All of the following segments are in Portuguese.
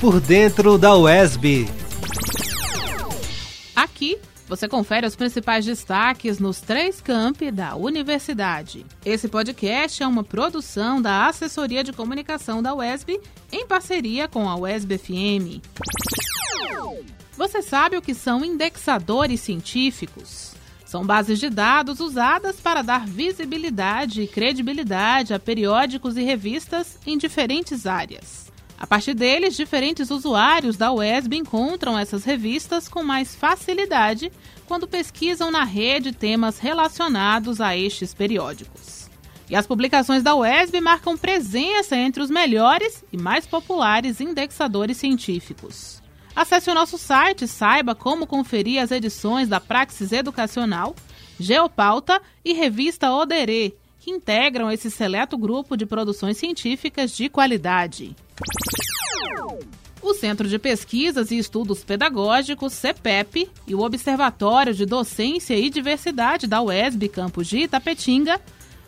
por dentro da UESB. Aqui você confere os principais destaques nos três campi da universidade. Esse podcast é uma produção da Assessoria de Comunicação da UESB em parceria com a UESB FM. Você sabe o que são indexadores científicos? São bases de dados usadas para dar visibilidade e credibilidade a periódicos e revistas em diferentes áreas. A partir deles, diferentes usuários da UESB encontram essas revistas com mais facilidade quando pesquisam na rede temas relacionados a estes periódicos. E as publicações da UESB marcam presença entre os melhores e mais populares indexadores científicos. Acesse o nosso site, saiba como conferir as edições da Praxis Educacional, Geopauta e Revista Oderê, que integram esse seleto grupo de produções científicas de qualidade. O Centro de Pesquisas e Estudos Pedagógicos, CEPEP, e o Observatório de Docência e Diversidade da UESB Campus de Itapetinga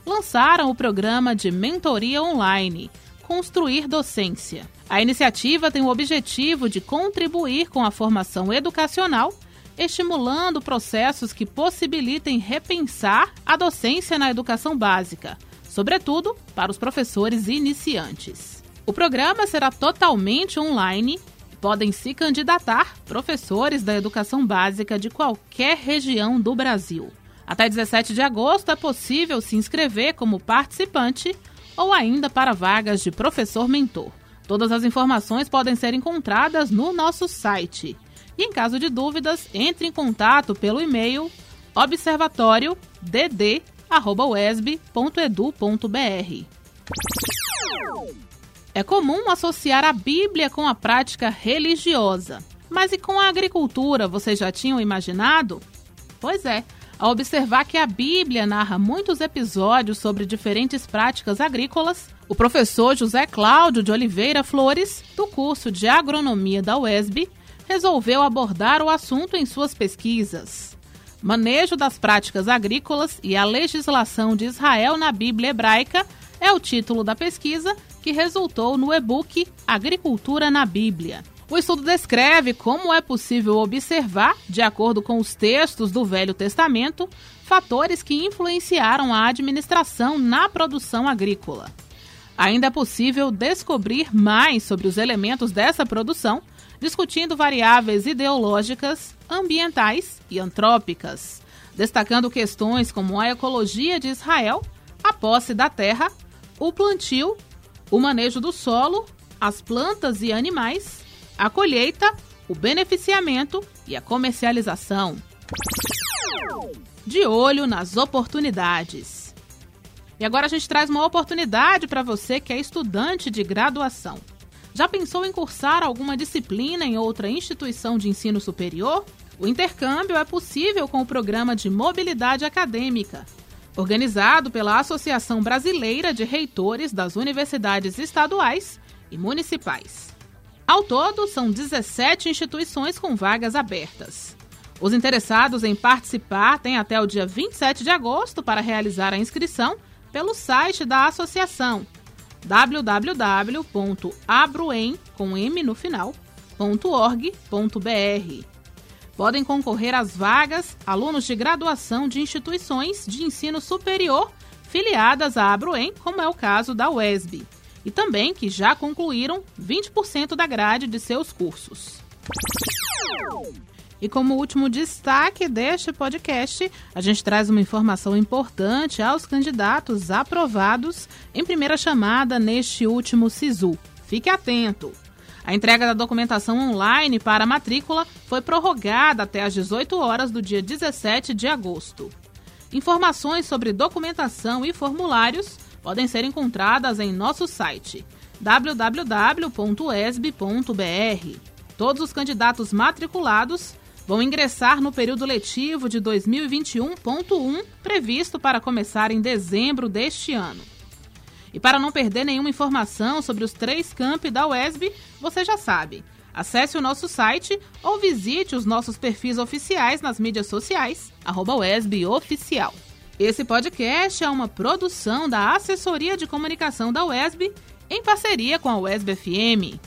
lançaram o programa de mentoria online Construir Docência. A iniciativa tem o objetivo de contribuir com a formação educacional, estimulando processos que possibilitem repensar a docência na educação básica, sobretudo para os professores iniciantes. O programa será totalmente online e podem se candidatar professores da educação básica de qualquer região do Brasil. Até 17 de agosto é possível se inscrever como participante ou ainda para vagas de professor mentor. Todas as informações podem ser encontradas no nosso site. E em caso de dúvidas, entre em contato pelo e-mail observatório.dd@uesb.edu.br. É comum associar a Bíblia com a prática religiosa. Mas e com a agricultura, vocês já tinham imaginado? Pois é, ao observar que a Bíblia narra muitos episódios sobre diferentes práticas agrícolas, o professor José Cláudio de Oliveira Flores, do curso de Agronomia da UESB, resolveu abordar o assunto em suas pesquisas. Manejo das práticas agrícolas e a legislação de Israel na Bíblia hebraica é o título da pesquisa que resultou no e-book Agricultura na Bíblia. O estudo descreve como é possível observar, de acordo com os textos do Velho Testamento, fatores que influenciaram a administração na produção agrícola. Ainda é possível descobrir mais sobre os elementos dessa produção, discutindo variáveis ideológicas, ambientais e antrópicas, destacando questões como a ecologia de Israel, a posse da terra, o plantio, o manejo do solo, as plantas e animais a colheita, o beneficiamento e a comercialização. De olho nas oportunidades. E agora a gente traz uma oportunidade para você que é estudante de graduação. Já pensou em cursar alguma disciplina em outra instituição de ensino superior? O intercâmbio é possível com o programa de mobilidade acadêmica, organizado pela Associação Brasileira de Reitores das Universidades Estaduais e Municipais. Ao todo, são 17 instituições com vagas abertas. Os interessados em participar têm até o dia 27 de agosto para realizar a inscrição pelo site da associação www.abruen com m no final, .org.br. Podem concorrer às vagas alunos de graduação de instituições de ensino superior filiadas à Abruen, como é o caso da UESB e também que já concluíram 20% da grade de seus cursos. E como último destaque deste podcast, a gente traz uma informação importante aos candidatos aprovados em primeira chamada neste último SISU. Fique atento! A entrega da documentação online para a matrícula foi prorrogada até às 18 horas do dia 17 de agosto. Informações sobre documentação e formulários podem ser encontradas em nosso site www.esb.br. Todos os candidatos matriculados vão ingressar no período letivo de 2021.1, previsto para começar em dezembro deste ano. E para não perder nenhuma informação sobre os três campi da UESB, você já sabe. Acesse o nosso site ou visite os nossos perfis oficiais nas mídias sociais, arroba Oficial. Esse podcast é uma produção da Assessoria de Comunicação da UESB em parceria com a UESB FM.